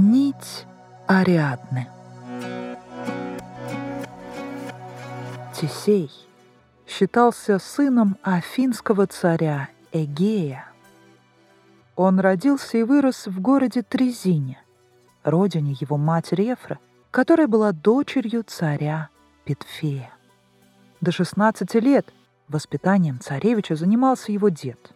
Нить Ариадны. Тесей считался сыном афинского царя Эгея. Он родился и вырос в городе Трезине, родине его матери Ефра, которая была дочерью царя Петфея. До 16 лет воспитанием царевича занимался его дед.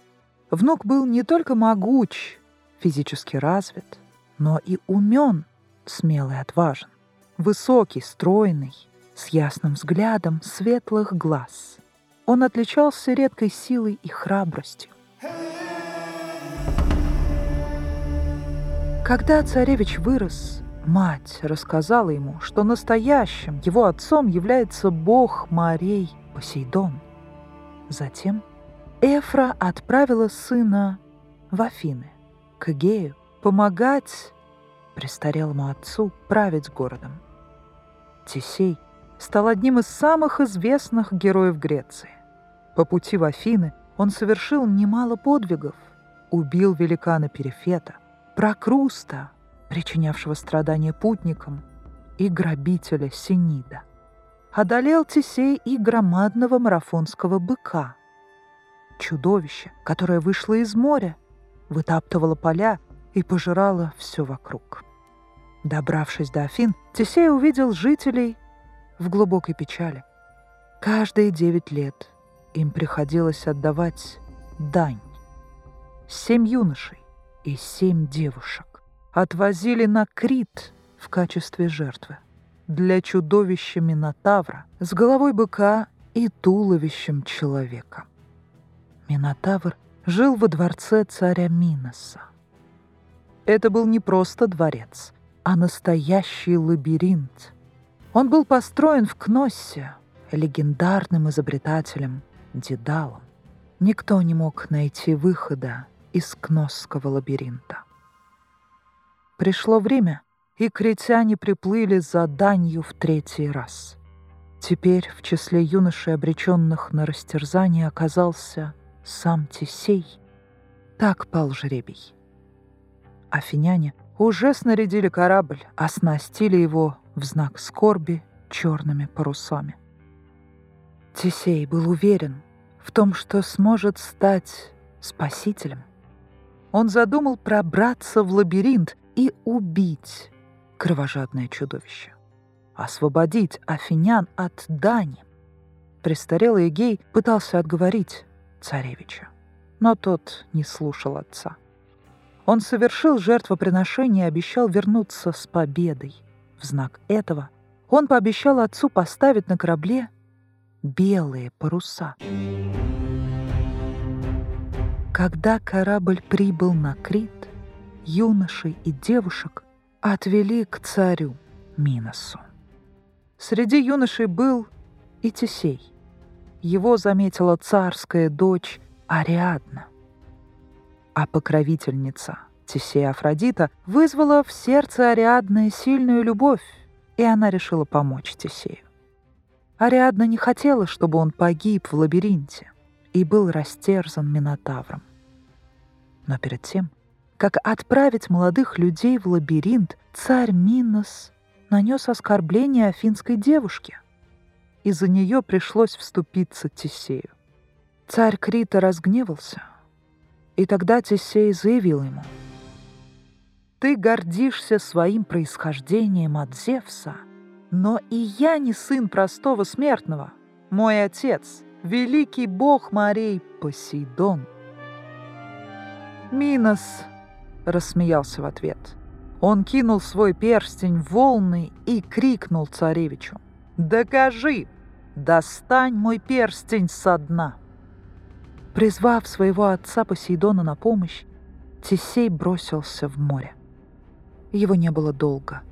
Внук был не только могуч, физически развит, но и умен, смелый отважен, высокий, стройный, с ясным взглядом светлых глаз. Он отличался редкой силой и храбростью. Когда царевич вырос, мать рассказала ему, что настоящим его отцом является бог морей Посейдон. Затем Эфра отправила сына в Афины, к Эгею, помогать престарелому отцу править городом. Тесей стал одним из самых известных героев Греции. По пути в Афины он совершил немало подвигов, убил великана Перефета, Прокруста, причинявшего страдания путникам, и грабителя Синида. Одолел Тесей и громадного марафонского быка, чудовище, которое вышло из моря, вытаптывало поля и пожирало все вокруг. Добравшись до Афин, Тесей увидел жителей в глубокой печали. Каждые девять лет им приходилось отдавать дань. Семь юношей и семь девушек отвозили на Крит в качестве жертвы для чудовища Минотавра с головой быка и туловищем человека. Минотавр жил во дворце царя Миноса. Это был не просто дворец, а настоящий лабиринт. Он был построен в Кноссе легендарным изобретателем Дедалом. Никто не мог найти выхода из Кносского лабиринта. Пришло время, и критяне приплыли за данью в третий раз. Теперь в числе юношей, обреченных на растерзание, оказался сам Тесей. Так пал жребий. Афиняне уже снарядили корабль, оснастили его в знак скорби черными парусами. Тесей был уверен в том, что сможет стать спасителем. Он задумал пробраться в лабиринт и убить кровожадное чудовище. Освободить афинян от дани. Престарелый Эгей пытался отговорить царевича, но тот не слушал отца. Он совершил жертвоприношение и обещал вернуться с победой. В знак этого он пообещал отцу поставить на корабле белые паруса. Когда корабль прибыл на Крит, юношей и девушек отвели к царю Миносу. Среди юношей был и Тесей. Его заметила царская дочь Ариадна а покровительница Тесея Афродита вызвала в сердце Ариадны сильную любовь, и она решила помочь Тесею. Ариадна не хотела, чтобы он погиб в лабиринте и был растерзан Минотавром. Но перед тем, как отправить молодых людей в лабиринт, царь Минос нанес оскорбление афинской девушке. Из-за нее пришлось вступиться Тесею. Царь Крита разгневался, и тогда Тесей заявил ему, «Ты гордишься своим происхождением от Зевса, но и я не сын простого смертного. Мой отец — великий бог морей Посейдон». Минос рассмеялся в ответ. Он кинул свой перстень в волны и крикнул царевичу. «Докажи! Достань мой перстень со дна!» Призвав своего отца Посейдона на помощь, Тесей бросился в море. Его не было долго.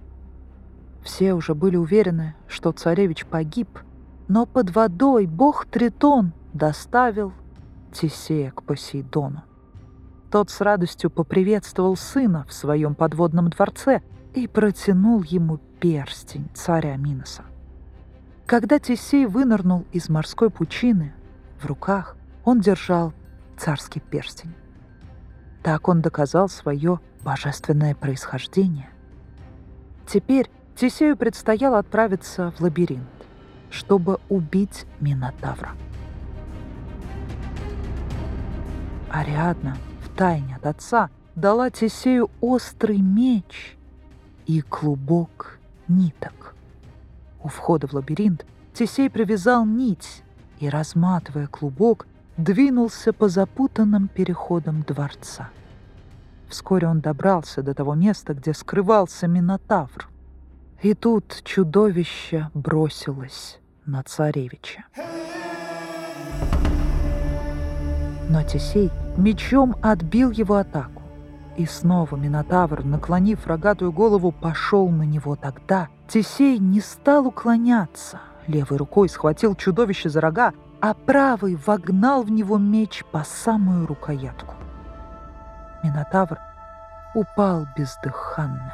Все уже были уверены, что царевич погиб, но под водой бог Тритон доставил Тесея к Посейдону. Тот с радостью поприветствовал сына в своем подводном дворце и протянул ему перстень царя Миноса. Когда Тесей вынырнул из морской пучины, в руках он держал царский перстень. Так он доказал свое божественное происхождение Теперь Тесею предстояло отправиться в лабиринт, чтобы убить Минотавра. Ариадна втайне от отца дала Тесею острый меч и клубок ниток. У входа в лабиринт Тесей привязал нить и, разматывая клубок, двинулся по запутанным переходам дворца. Вскоре он добрался до того места, где скрывался Минотавр. И тут чудовище бросилось на царевича. Но Тесей мечом отбил его атаку. И снова Минотавр, наклонив рогатую голову, пошел на него тогда. Тесей не стал уклоняться. Левой рукой схватил чудовище за рога, а правый вогнал в него меч по самую рукоятку. Минотавр упал бездыханным.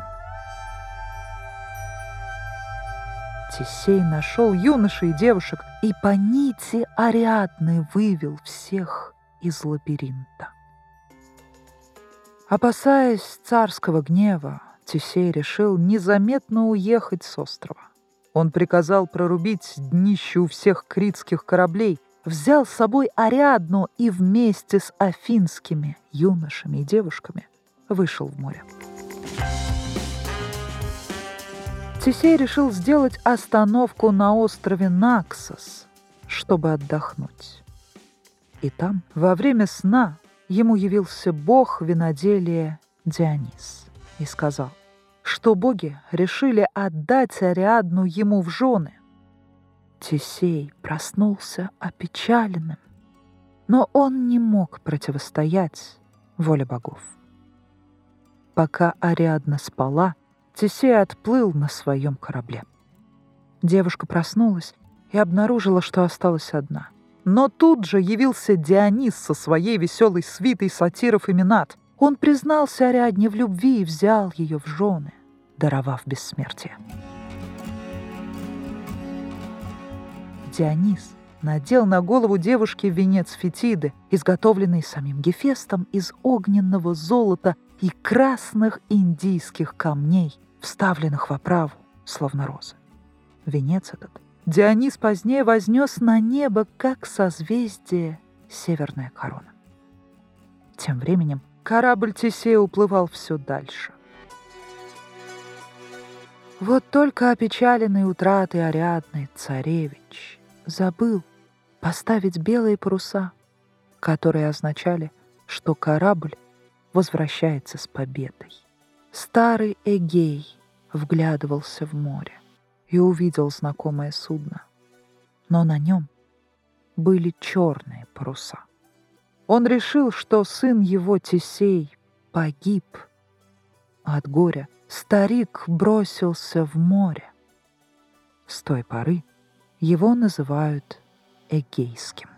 Тесей нашел юношей и девушек и по нити Ариадны вывел всех из лабиринта. Опасаясь царского гнева, Тесей решил незаметно уехать с острова. Он приказал прорубить днище у всех критских кораблей, взял с собой Ариадну и вместе с афинскими юношами и девушками вышел в море. Тесей решил сделать остановку на острове Наксос, чтобы отдохнуть. И там, во время сна, ему явился бог виноделия Дионис и сказал, что боги решили отдать Ариадну ему в жены. Тесей проснулся опечаленным, но он не мог противостоять воле богов. Пока Ариадна спала, Тесей отплыл на своем корабле. Девушка проснулась и обнаружила, что осталась одна — но тут же явился Дионис со своей веселой свитой сатиров и минат. Он признался Ариадне в любви и взял ее в жены, даровав бессмертие. Дионис надел на голову девушки венец фетиды, изготовленный самим Гефестом из огненного золота и красных индийских камней, вставленных в оправу, словно розы. Венец этот Дионис позднее вознес на небо, как созвездие, северная корона. Тем временем корабль Тесея уплывал все дальше. Вот только опечаленный утратой Ариадны царевич забыл поставить белые паруса, которые означали, что корабль возвращается с победой. Старый Эгей вглядывался в море и увидел знакомое судно. Но на нем были черные паруса. Он решил, что сын его Тесей погиб. От горя старик бросился в море. С той поры его называют Эгейским.